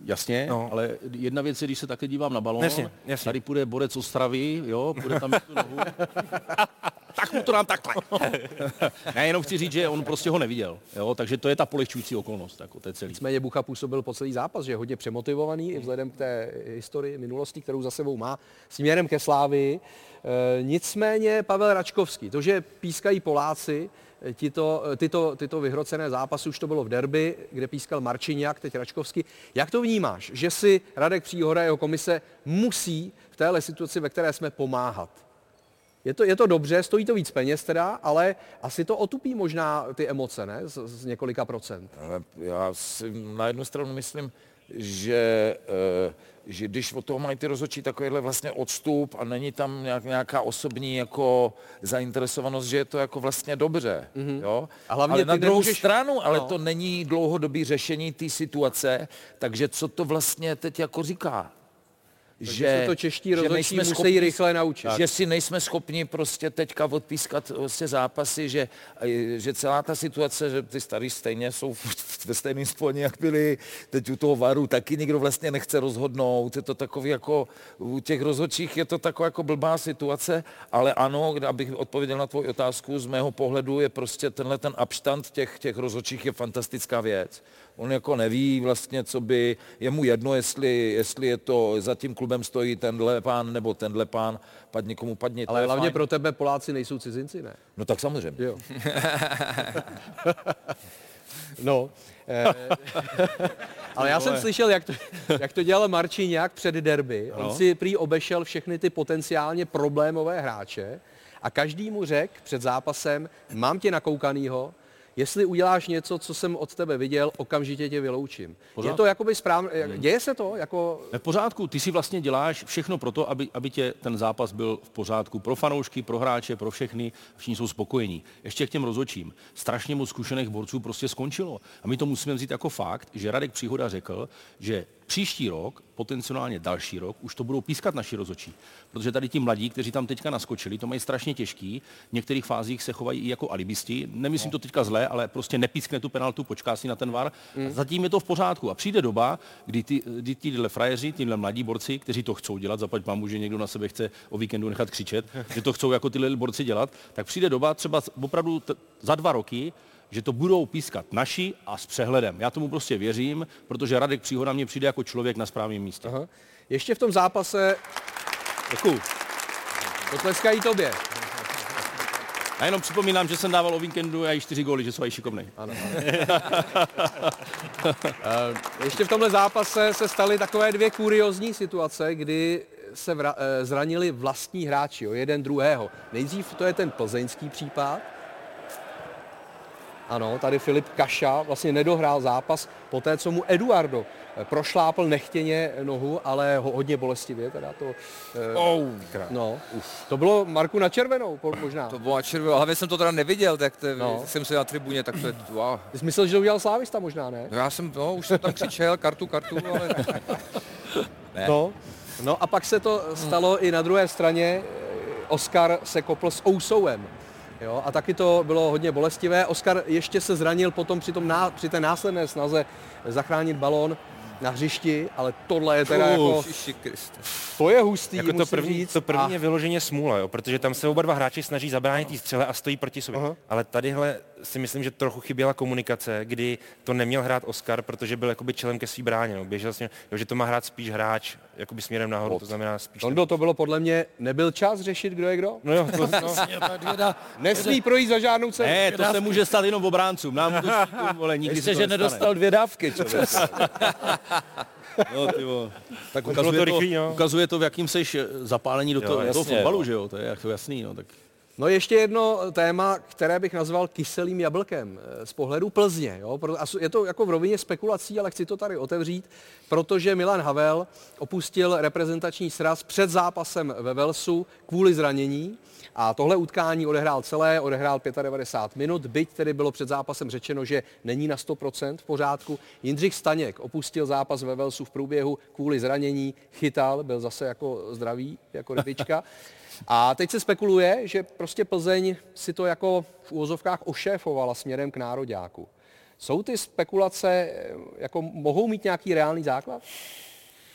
jasně, no. ale jedna věc je, když se také dívám na balón, Jasně, jasně. tady půjde borec Ostravy, jo, půjde tam tu nohu, tak mu to dám takhle. ne, jenom chci říct, že on prostě ho neviděl, jo, takže to je ta polehčující okolnost, jako to je celý. Nicméně Bucha působil po celý zápas, že je hodně přemotivovaný i vzhledem k té historii minulosti, kterou za sebou má, směrem ke Slávii. E, nicméně Pavel Račkovský, to, že pískají Poláci, e, tyto, tyto, tyto vyhrocené zápasy, už to bylo v derby, kde pískal Marčiňák, teď Račkovský. Jak to vnímáš, že si Radek Příhoda a jeho komise musí v téhle situaci, ve které jsme, pomáhat? Je to, je to dobře, stojí to víc peněz teda, ale asi to otupí možná ty emoce, ne? Z, z několika procent. Já si na jednu stranu myslím, že, že když od toho mají ty rozhodčí takovýhle vlastně odstup a není tam nějak, nějaká osobní jako zainteresovanost, že je to jako vlastně dobře. Mm-hmm. Jo? A hlavně ale na druhou nemůžeš- stranu, ale No. to není dlouhodobý řešení té situace, takže co to vlastně teď jako říká? Se to čeští že nejsme musí schopni- rychle naučit. Že si nejsme schopni prostě teďka odpískat prostě zápasy, že, že celá ta situace, že ty starý stejně jsou ve stejném sponě, jak byli teď u toho varu, taky nikdo vlastně nechce rozhodnout. Je to takový jako, u těch rozhodčích je to taková jako blbá situace, ale ano, abych odpověděl na tvoji otázku, z mého pohledu je prostě tenhle ten abstand těch, těch rozhodčích je fantastická věc. On jako neví vlastně, co by, je mu jedno, jestli, jestli je to, za tím klubem stojí tenhle pán nebo tenhle pán, padni komu padni. to Ale hlavně fajn. pro tebe Poláci nejsou cizinci, ne? No tak samozřejmě. Jo. no. Eh, ale já jsem slyšel, jak to, jak to dělal Marčiňák před derby. On Ano. si prý obešel všechny ty potenciálně problémové hráče a každý mu řekl před zápasem, mám tě nakoukanýho, jestli uděláš něco, co jsem od tebe viděl, okamžitě tě vyloučím. Je Pořád. to jakoby správně, děje se to? Jako... V pořádku, ty si vlastně děláš všechno pro to, aby, aby tě ten zápas byl v pořádku pro fanoušky, pro hráče, pro všechny, všichni jsou spokojení. Ještě k těm rozhodčím. Strašně moc zkušených borců prostě skončilo. A my to musíme vzít jako fakt, že Radek Příhoda řekl, že příští rok, potenciálně další rok, už to budou pískat naši rozhodčí. Protože tady ti mladí, kteří tam teďka naskočili, to mají strašně těžký. V některých fázích se chovají i jako alibisti. Nemyslím to teďka zle, ale prostě nepískne tu penaltu, počká si na ten var. Mm. Zatím je to v pořádku. A přijde doba, kdy ty, kdy tyhle frajeři, tyhle mladí borci, kteří to chcou dělat, zaplať mám, že někdo na sebe chce o víkendu nechat křičet, že to chcou jako tyhle borci dělat, tak přijde doba třeba opravdu t- za dva roky, že to budou pískat naši a s přehledem. Já tomu prostě věřím, protože Radek Příhoda mě přijde jako člověk na správném místě. Aha. Ještě v tom zápase... Děkuju. Potleskají tobě. Já jenom připomínám, že jsem dával o víkendu a i čtyři góly, že jsou i šikovný. Ano. Eh, Ještě v tomhle zápase se staly takové dvě kuriozní situace, kdy se vra- eh, zranili vlastní hráči, jo, jeden druhého. Nejdřív to je ten plzeňský případ. Ano, tady Filip Kaša vlastně nedohrál zápas po té, co mu Eduardo eh, prošlápl nechtěně nohu, ale ho, hodně bolestivě. Teda to, eh, Oh. no, to bylo Marku na červenou možná. To bylo na červenou, hlavně jsem to teda neviděl, tak to, No. no. jsem se na tribuně, tak to je, wow. Ty jsi myslel, že to udělal Slávista možná, ne? No já jsem, no, už jsem tam křičel, kartu, kartu, ale ne. No, no a pak se to stalo i na druhé straně. Oskar se kopl s Ousouem. Jo, a taky to bylo hodně bolestivé. Oskar ještě se zranil potom při, tom ná, při té následné snaze zachránit balón na hřišti, ale tohle je teda jako... Ježiši Kriste. To je hustý, Jako to první, říct. to první A- je vyloženě smůla, jo, protože tam se oba dva hráči snaží zabránit té střele a stojí proti sobě. Aha. Ale tadyhle si myslím, že trochu chyběla komunikace, kdy to neměl hrát Oscar, protože byl jakoby čelem ke svý bráně. No. Běžel směr, jo, že to má hrát spíš hráč jakoby směrem nahoru, to znamená spíš... Tondo, to bylo podle mě, nebyl čas řešit, kdo je kdo? No jo, to, no. Nesmí projít za žádnou cenu. Ne, to se může stát jenom obráncům. Nám útočníkům, vole, nikdy Ještě, se to že nestane. nedostal dvě dávky. No, ty vole. tak ukazuje to to, rychlý, no. ukazuje to, v jakým seš zapálení do Jo, toho, do toho jasně, fotbalu, no. že jo, to je jako jasný, no, tak No ještě jedno téma, které bych nazval kyselým jablkem eh, z pohledu Plzně. Jo? Je to jako v rovině spekulací, ale chci to tady otevřít, protože Milan Havel opustil reprezentační sraz před zápasem ve Velsu kvůli zranění. A tohle utkání odehrál celé, odehrál 95 minut, byť tedy bylo před zápasem řečeno, že není na 100% v pořádku. Jindřich Staněk opustil zápas ve Velsu v průběhu kvůli zranění, chytal, byl zase jako zdravý, jako rybička. A teď se spekuluje, že prostě Plzeň si to jako v úvozovkách ošéfovala směrem k nároďáku. Jsou ty spekulace, eh, jako mohou mít nějaký reálný základ?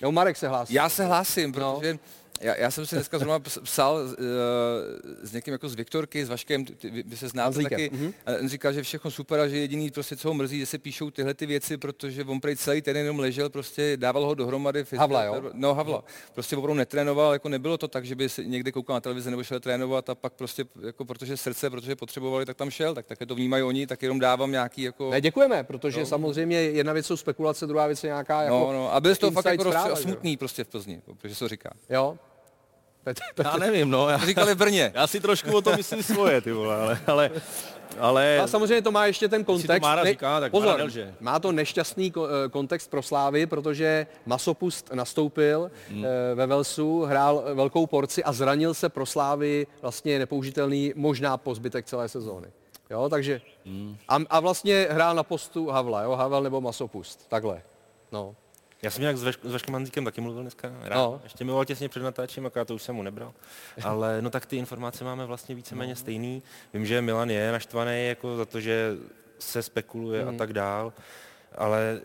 No Marek se hlásí. Já se hlásím, no. protože no já, já jsem si dneska zrovna psal uh, s někým jako z Viktorky, s Vaškem, ty, vy, vy se znáte taky. Mm-hmm. A on říkal, že všechno super a že jediný prostě, co ho mrzí, že se píšou tyhle ty věci, protože on prej celý ten jenom ležel, prostě dával ho dohromady. Havla, jo? No, Havla. Prostě opravdu netrénoval, jako nebylo to tak, že by se někde koukal na televizi nebo šel trénovat a pak prostě, jako protože srdce, protože potřebovali, tak tam šel, tak také to vnímají oni, tak jenom dávám nějaký jako... Ne, děkujeme, protože no. samozřejmě jedna věc jsou spekulace, druhá věc je nějaká jako... No, no, a byl to fakt jako smutný prostě v Plzni, protože se říká. Jo, Petr, Petr. Já nevím, no. Já, Říkali v Brně. Já si trošku o tom myslím svoje, ty vole, ale, ale, ale... A samozřejmě to má ještě ten kontext. To Mára říká, tak Pozor, nelže. má to nešťastný eh, kontext pro Slávy, protože Masopust nastoupil hmm. Eh, ve Velsu, hrál velkou porci a zranil se pro Slávy vlastně nepoužitelný možná po zbytek celé sezóny. Jo, takže hmm. a, a vlastně hrál na postu Havla, jo, Havel nebo Masopust, takhle. No. Já jsem nějak s, Veš- s Vaškem Manzíkem taky mluvil dneska. Rád. No. Ještě mi těsně před natáčím, akorát to už jsem mu nebral. Ale no tak ty informace máme vlastně víceméně no. stejný. Vím, že Milan je naštvaný jako za to, že se spekuluje mm. a tak dál. Ale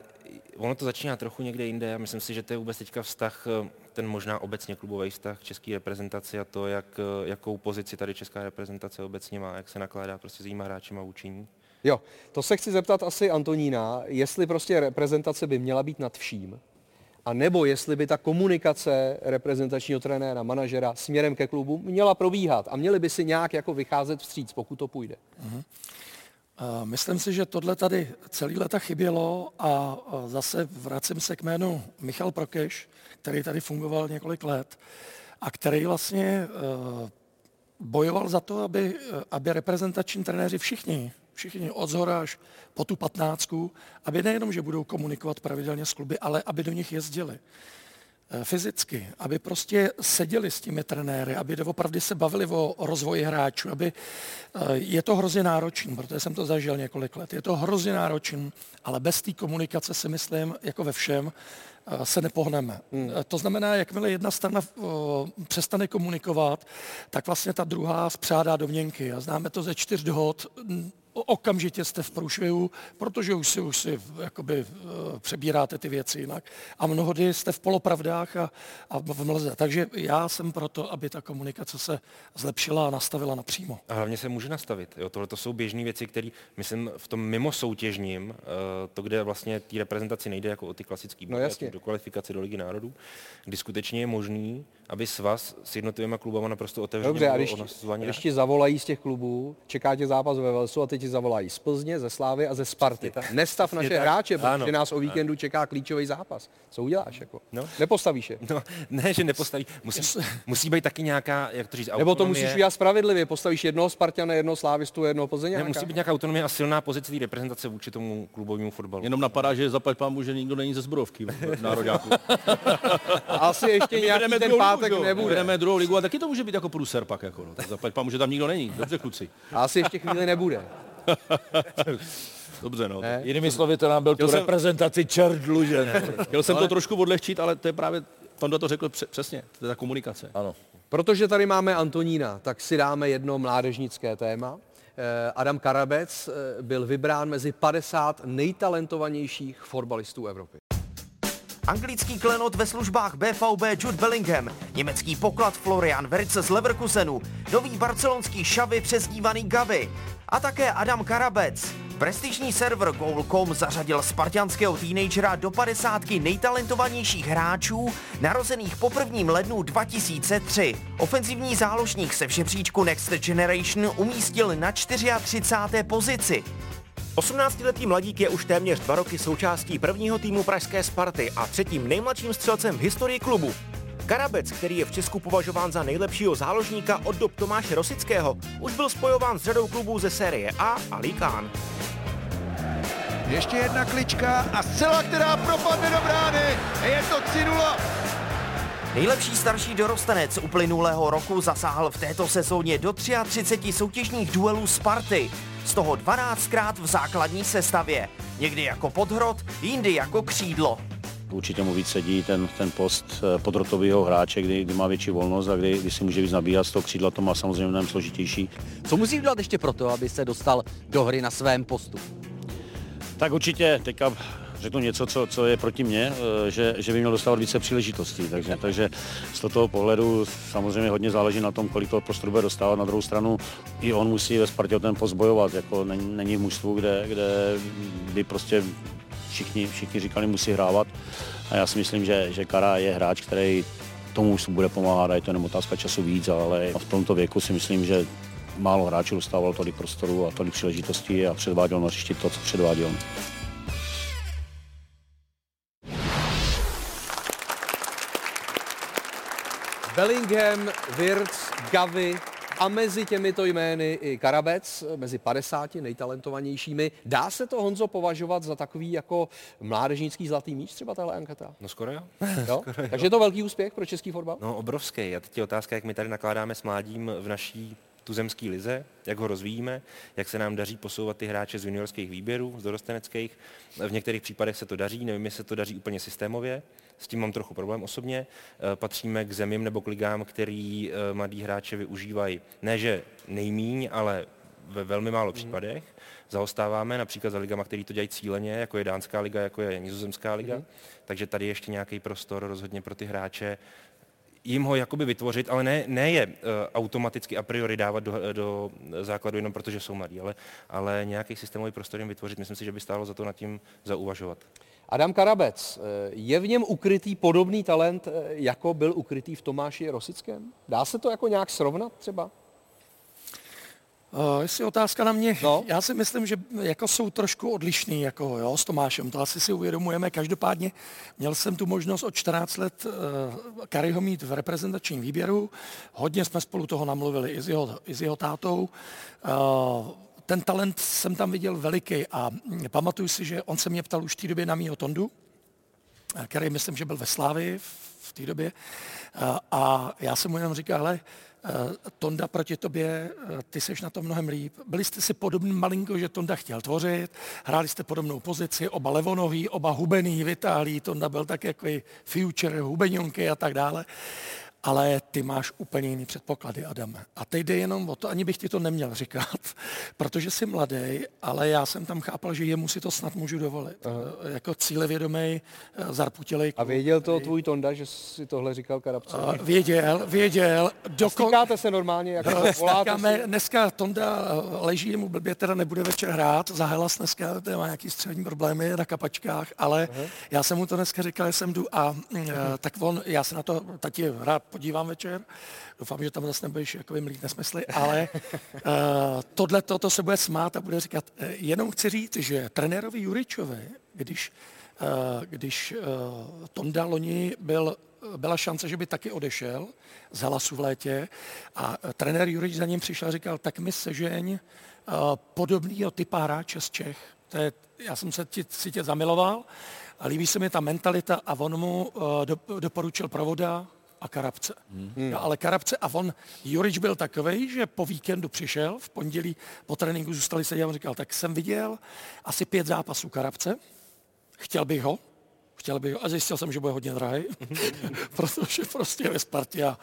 ono to začíná trochu někde jinde a myslím si, že to je vůbec teďka vztah, ten možná obecně klubový vztah české reprezentaci a to, jak, jakou pozici tady česká reprezentace obecně má, jak se nakládá prostě s jejíma hráčima učení. Jo, to se chci zeptat asi Antonína, jestli prostě reprezentace by měla být nad vším, a nebo jestli by ta komunikace reprezentačního trenéra, manažera směrem ke klubu měla probíhat a měli by si nějak jako vycházet vstříc, pokud to půjde. Uh-huh. Myslím si, že tohle tady celý leta chybělo a zase vracím se k jménu Michal Prokeš, který tady fungoval několik let a který vlastně e, bojoval za to, aby, aby reprezentační trenéři všichni všichni od zhora až po tu patnáctku, aby nejenom, že budou komunikovat pravidelně s kluby, ale aby do nich jezdili eh, fyzicky, aby prostě seděli s těmi trenéry, aby opravdu se bavili o rozvoji hráčů, aby eh, je to hrozně náročný, protože jsem to zažil několik let, je to hrozně náročný, ale bez té komunikace si myslím, jako ve všem, eh, se nepohneme. Hmm. To znamená, jakmile jedna strana přestane komunikovat, tak vlastně ta druhá spřádá dovněnky. A známe to ze čtyř dohod, okamžitě jste v průšvihu, protože už si, už si jakoby, uh, přebíráte ty věci jinak. A mnohdy jste v polopravdách a, a v mlze. Takže já jsem proto, aby ta komunikace se zlepšila a nastavila napřímo. A hlavně se může nastavit. Jo, tohle to jsou běžné věci, které, myslím, v tom mimo soutěžním, uh, to, kde vlastně té reprezentaci nejde jako o ty klasické no, do kvalifikace do Ligy národů, kdy skutečně je možný, aby svaz s jednotlivými klubama naprosto otevřeně Dobře, a když, když ti zavolají z těch klubů, čeká tě zápas ve Velsu a teď ti zavolají z Plzně, ze Slávy a ze Sparty. Nestav naše tak. hráče, protože ano. nás o víkendu čeká klíčový zápas. Co uděláš? Jako? No. Nepostavíš je? No, ne, že nepostaví. Musí, musí být taky nějaká, jak to říct, autonomie. Nebo to musíš udělat spravedlivě. Postavíš jednoho Spartana, jednoho Slávistu, jednoho Plzeňáka. Ne, musí být nějaká autonomie a silná pozice reprezentace vůči tomu klubovému fotbalu. Jenom napadá, že zaplať pámu, že nikdo není ze zbrovky v nároďáku. Asi ještě nějaký ten pátek nebude. Jdeme druhou ligu a taky to může být jako průser pak. Jako, no. Zaplať pámu, že tam nikdo není. Dobře, kluci. A asi ještě chvíli nebude. Dobře, no. Ne? Jinými slovy, to nám byl tu jsem... reprezentaci čert dlužen. Chtěl jsem ale... to trošku odlehčit, ale to je právě, Tondo to řekl přesně, to je ta komunikace. Ano. Protože tady máme Antonína, tak si dáme jedno mládežnické téma. Eh, Adam Karabec eh, byl vybrán mezi 50 nejtalentovanějších fotbalistů Evropy. Anglický klenot ve službách BVB Jude Bellingham, německý poklad Florian Verce z Leverkusenu, nový barcelonský šavy přezdívaný Gavi a také Adam Karabec. Prestižní server Goal.com zařadil spartianského teenagera do 50 nejtalentovanějších hráčů narozených po 1. lednu 2003. Ofenzivní záložník se v žebříčku Next Generation umístil na 34. pozici. 18-letý mladík je už téměř dva roky součástí prvního týmu pražské Sparty a třetím nejmladším střelcem v historii klubu. Karabec, který je v Česku považován za nejlepšího záložníka od dob Tomáše Rosického, už byl spojován s řadou klubů ze série A a Líkán. Ještě jedna klička a zcela, která propadne do brány. Je to 3-0. Nejlepší starší dorostenec uplynulého roku zasáhl v této sezóně do 33 soutěžních duelů Sparty, z toho 12krát v základní sestavě. Někdy jako podhrot, jindy jako křídlo. Určitě mu víc sedí ten, ten post eh, podrotového hráče, kdy, kdy má větší volnost a kdy, kdy si může víc nabíhat z toho křídla, to má samozřejmě mnohem složitější. Co musí udělat ještě proto, aby se dostal do hry na svém postu? Tak určitě teďka řeknu něco, co, co je proti mně, eh, že, že by měl dostávat více příležitostí. Takže, takže z toho pohledu samozřejmě hodně záleží na tom, kolik toho prostoru bude dostávat. Na druhou stranu i on musí ve Spartě o ten post bojovat. Jako není, není v mužstvu, kde, kde by prostě všichni, všichni říkali, musí hrávat. A já si myslím, že, že Kara je hráč, který tomu už bude pomáhat a je to jenom otázka času víc, ale v tomto věku si myslím, že málo hráčů dostával tolik prostoru a tolik příležitostí a předváděl na to, co předváděl. Bellingham, Wirtz, Gavi a mezi těmito jmény i Karabec, mezi 50 nejtalentovanějšími. Dá se to, Honzo, považovat za takový jako mládežnický zlatý míč, třeba tahle anketa? No skoro jo. jo? skoro jo. Takže je to velký úspěch pro český fotbal? No obrovský. A teď je otázka, jak my tady nakládáme s mládím v naší tuzemské lize, jak ho rozvíjíme, jak se nám daří posouvat ty hráče z juniorských výběrů, z dorosteneckých. V některých případech se to daří, nevím, jestli se to daří úplně systémově, s tím mám trochu problém osobně. Eh, Patříme k zemím nebo k ligám, který eh, mladí hráče využívají. Ne, že nejmíň, ale ve velmi málo případech. Zaostáváme například za ligama, který to dělají cíleně, jako je Dánská liga, jako je Nizozemská liga. Takže tady je ještě nějaký prostor rozhodně pro ty hráče jim ho jakoby vytvořit, ale ne, ne je uh, automaticky a priori dávat do, do základu jenom protože jsou mladí, ale, ale nějaký systémový prostor jim vytvořit. Myslím si, že by stálo za to nad tím zauvažovat. Adam Karabec, eh, je v něm ukrytý podobný talent, eh, jako byl ukrytý v Tomáši Rosickém? Dá se to jako nějak srovnat třeba? Uh, jestli otázka na mě, no. já si myslím, že jako jsou trošku odlišný jako, jo, s Tomášem, to asi si uvědomujeme. Každopádně měl jsem tu možnost od 14 let uh, Kariho mít v reprezentačním výběru. Hodně jsme spolu toho namluvili i s jeho, i s jeho tátou. Uh, ten talent jsem tam viděl veliký a pamatuju si, že on se mě ptal už v té době na mýho Tondu, který myslím, že byl ve Slávii v té době. A já jsem mu jenom říkal, hele, Tonda proti tobě, ty seš na to mnohem líp. Byli jste si podobný malinko, že Tonda chtěl tvořit, hráli jste podobnou pozici, oba levonoví, oba hubený, vytáhlí, Tonda byl tak jako future, hubenionky a tak dále ale ty máš úplně jiný předpoklady, Adam. A teď jde jenom o to, ani bych ti to neměl říkat, protože jsi mladý, ale já jsem tam chápal, že jemu si to snad můžu dovolit. Aha. Jako cílevědomý, eh, zarputilej. A věděl to tvůj Tonda, že si tohle říkal Karabce? Věděl, věděl. Dokon... Stýkáte se normálně? Jako Stýkáme, si... dneska Tonda eh, leží, mu blbě teda nebude večer hrát, zahelas dneska má nějaký střední problémy na kapačkách, ale Aha. já jsem mu to dneska říkal, že jsem jdu a uh, tak on, já se na to tati rád podívám večer. Doufám, že tam zase nebudeš jako mlít nesmysly, ale uh, tohle toto se bude smát a bude říkat, uh, jenom chci říct, že trenérovi Juričovi, když, uh, když uh, Tonda loni byl byla šance, že by taky odešel z Halasu v létě a trenér Jurič za ním přišel a říkal, tak mi sežeň uh, podobného typa hráče z Čech. To je, já jsem se ti, si tě zamiloval a líbí se mi ta mentalita a on mu uh, do, doporučil provoda, a Karabce. Hmm. No, ale Karabce a on, Jurič byl takový, že po víkendu přišel, v pondělí po tréninku zůstali se a on říkal, tak jsem viděl asi pět zápasů Karabce, chtěl bych ho, chtěl bych ho a zjistil jsem, že bude hodně drahý, protože prostě je ve Spartě a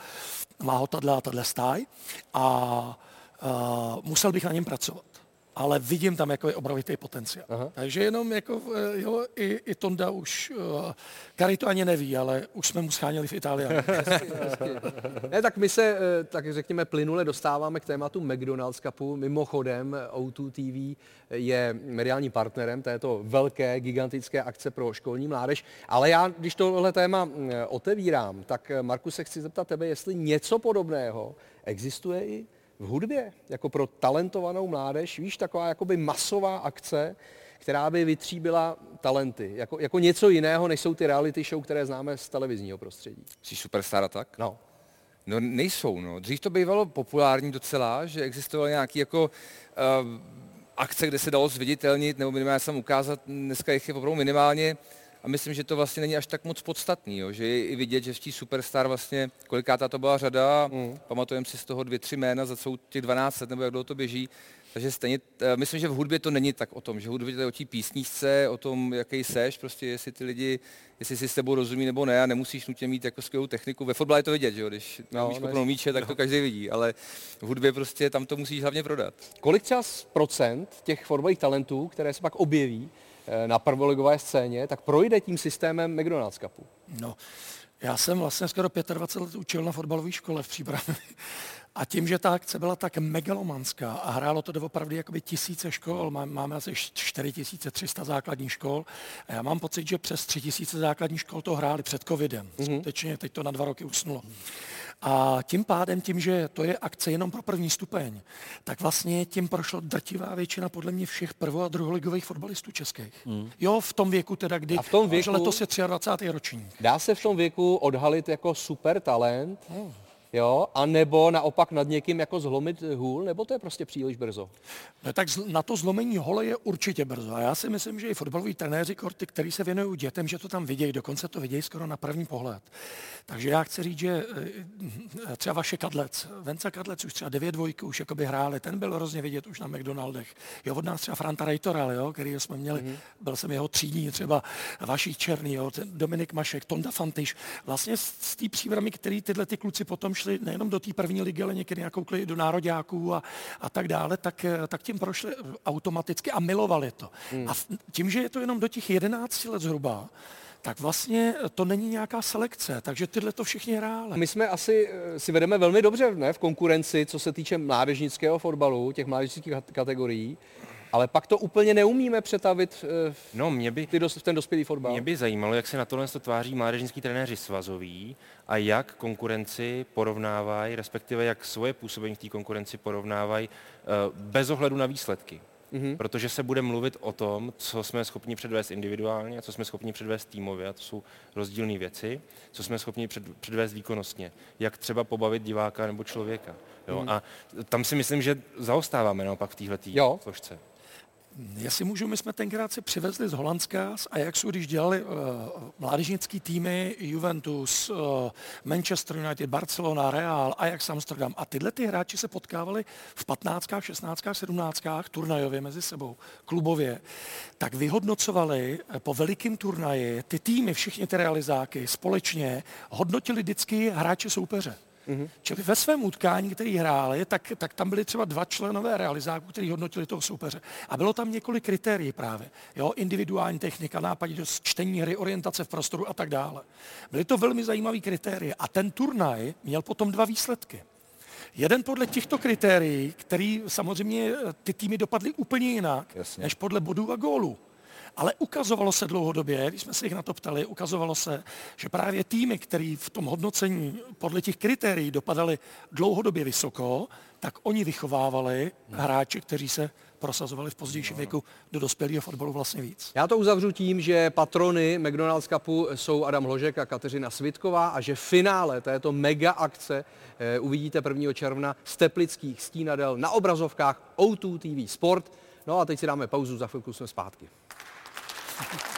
má ho tato a tato stáj a uh, musel bych na něm pracovat ale vidím tam jako je obrovitý potenciál. Aha. Takže jenom jako, eh, jo, i, i Tonda už, uh, Kari to ani neví, ale už jsme mu scháněli v Itálii. ne, tak my se, eh, tak řekněme, plynule dostáváme k tématu McDonald's Cupu. Mimochodem, O2 TV je mediálním partnerem této velké, gigantické akce pro školní mládež. Ale já, když tohle téma otevírám, tak Marku se chci zeptat tebe, jestli něco podobného existuje i v hudbě, jako pro talentovanou mládež, víš, taková jakoby masová akce, která by vytříbila talenty, jako, jako něco jiného, než jsou ty reality show, které známe z televizního prostředí. Jsi superstar tak? No. No nejsou, no. Dřív to bývalo populární docela, že existovaly nějaký jako uh, akce, kde se dalo zviditelnit nebo minimálně sam ukázat. Dneska jich je opravdu minimálně a myslím, že to vlastně není až tak moc podstatný, jo. že je i vidět, že v té Superstar vlastně, kolikátá to byla řada, mm. pamatujeme si z toho dvě, tři jména za celou těch 12 let, nebo jak dlouho to běží, takže stejně, uh, myslím, že v hudbě to není tak o tom, že hudbě to je o té písničce, o tom, jaký seš, prostě jestli ty lidi, jestli si s tebou rozumí nebo ne a nemusíš nutně mít jako skvělou techniku. Ve fotbale je to vidět, že jo, když no, víš kopnout míče, tak no. to každý vidí, ale v hudbě prostě tam to musíš hlavně prodat. Kolik třeba z procent těch fotbalových talentů, které se pak objeví eh, na prvoligové scéně, tak projde tím systémem McDonald's Cupu? No, já jsem vlastně skoro 25 let učil na fotbalové škole v přípravě. A tím, že ta akce byla tak megalomanská a hrálo to doopravdy jakoby tisíce škol, máme asi 4300 základních škol a já mám pocit, že přes 3000 základních škol to hráli před covidem. Mm-hmm. Skutečně teď to na dva roky usnulo. A tím pádem, tím, že to je akce jenom pro první stupeň, tak vlastně tím prošlo drtivá většina podle mě všech prvo- a druholigových fotbalistů českých. Mm. Jo, v tom věku teda, kdy a v tom věku, letos je 23. ročník. Dá se v tom věku odhalit jako super talent, mm jo, a nebo naopak nad někým jako zlomit hůl, nebo to je prostě příliš brzo? No, tak na to zlomení hole je určitě brzo. A já si myslím, že i fotbaloví trenéři, korty, který se věnují dětem, že to tam vidějí, dokonce to vidějí skoro na první pohled. Takže já chci říct, že eh, třeba vaše Kadlec, Venca Kadlec už třeba 9 dvojky už jakoby hráli, ten byl hrozně vidět už na McDonaldech. Jo, od nás třeba Franta Rejtoral, jo, který jsme měli, mm-hmm. byl jsem jeho třídní, třeba vaší Černý, jo, Dominik Mašek, Tonda Fantiš. Vlastně z, z té příbramy, který tyhle ty kluci potom šli nejenom do té první ligy, ale někdy nakoukli do nároďáků a, a tak dále, tak, eh, tak tím prošli automaticky a milovali to. Hmm. A tím, že je to jenom do těch 11 let zhruba, tak vlastně to není nějaká selekce, takže tyhle to všichni hráli. My jsme asi eh, si vedeme velmi dobře ne, v konkurenci, co se týče mládežnického fotbalu, těch mládežnických kategorií. Ale pak to úplně neumíme přetavit eh, v, no, mě by, ty dos, v ten dospělý fotbal. Mě by zajímalo, jak se na tohle tváří mládežnický trenéři svazoví a jak konkurenci porovnávají, respektive jak svoje působení v té konkurenci porovnávají eh, bez ohledu na výsledky. Mm-hmm. Protože se bude mluvit o tom, co jsme schopni předvést individuálně a co jsme schopni předvést týmově, a to jsou rozdílné věci, co jsme schopni před, předvést výkonnostně, jak třeba pobavit diváka nebo člověka. Jo? Mm. A tam si myslím, že zaostáváme naopak v téhle složce. Jestli můžu, my jsme tenkrát si přivezli z Holandska, z Ajaxu, když dělali uh, mládežnický týmy Juventus, uh, Manchester United, Barcelona, Real, Ajax Amsterdam. A tyhle ty hráči se potkávali v 15, 16, 17 turnajově mezi sebou, klubově. Tak vyhodnocovali eh, po velikém turnaji ty týmy, všichni ty realizáky společně hodnotili vždycky hráče soupeře. Mm-hmm. Čili ve svém utkání, který hráli, tak, tak tam byli třeba dva členové realizáku, kteří hodnotili toho soupeře. A bylo tam několik kritérií právě. Jo, individuální technika, nápaditost, čtení hry, orientace v prostoru a tak dále. Byly to velmi zajímavé kritérie. A ten turnaj měl potom dva výsledky. Jeden podle těchto kritérií, který samozřejmě ty týmy dopadly úplně jinak, Jasně. než podle bodů a gólů. Ale ukazovalo se dlouhodobě, když jsme se jich na to ptali, ukazovalo se, že právě týmy, které v tom hodnocení podle těch kritérií dopadaly dlouhodobě vysoko, tak oni vychovávali hráče, kteří se prosazovali v pozdějším věku do dospělého fotbalu vlastně víc. Já to uzavřu tím, že patrony McDonald's Cupu jsou Adam Hložek a Kateřina Svitková a že v finále této mega akce eh, uvidíte 1. června z Teplických stínadel na obrazovkách O2 TV Sport. No a teď si dáme pauzu, za chvilku jsme zpátky. Thank you.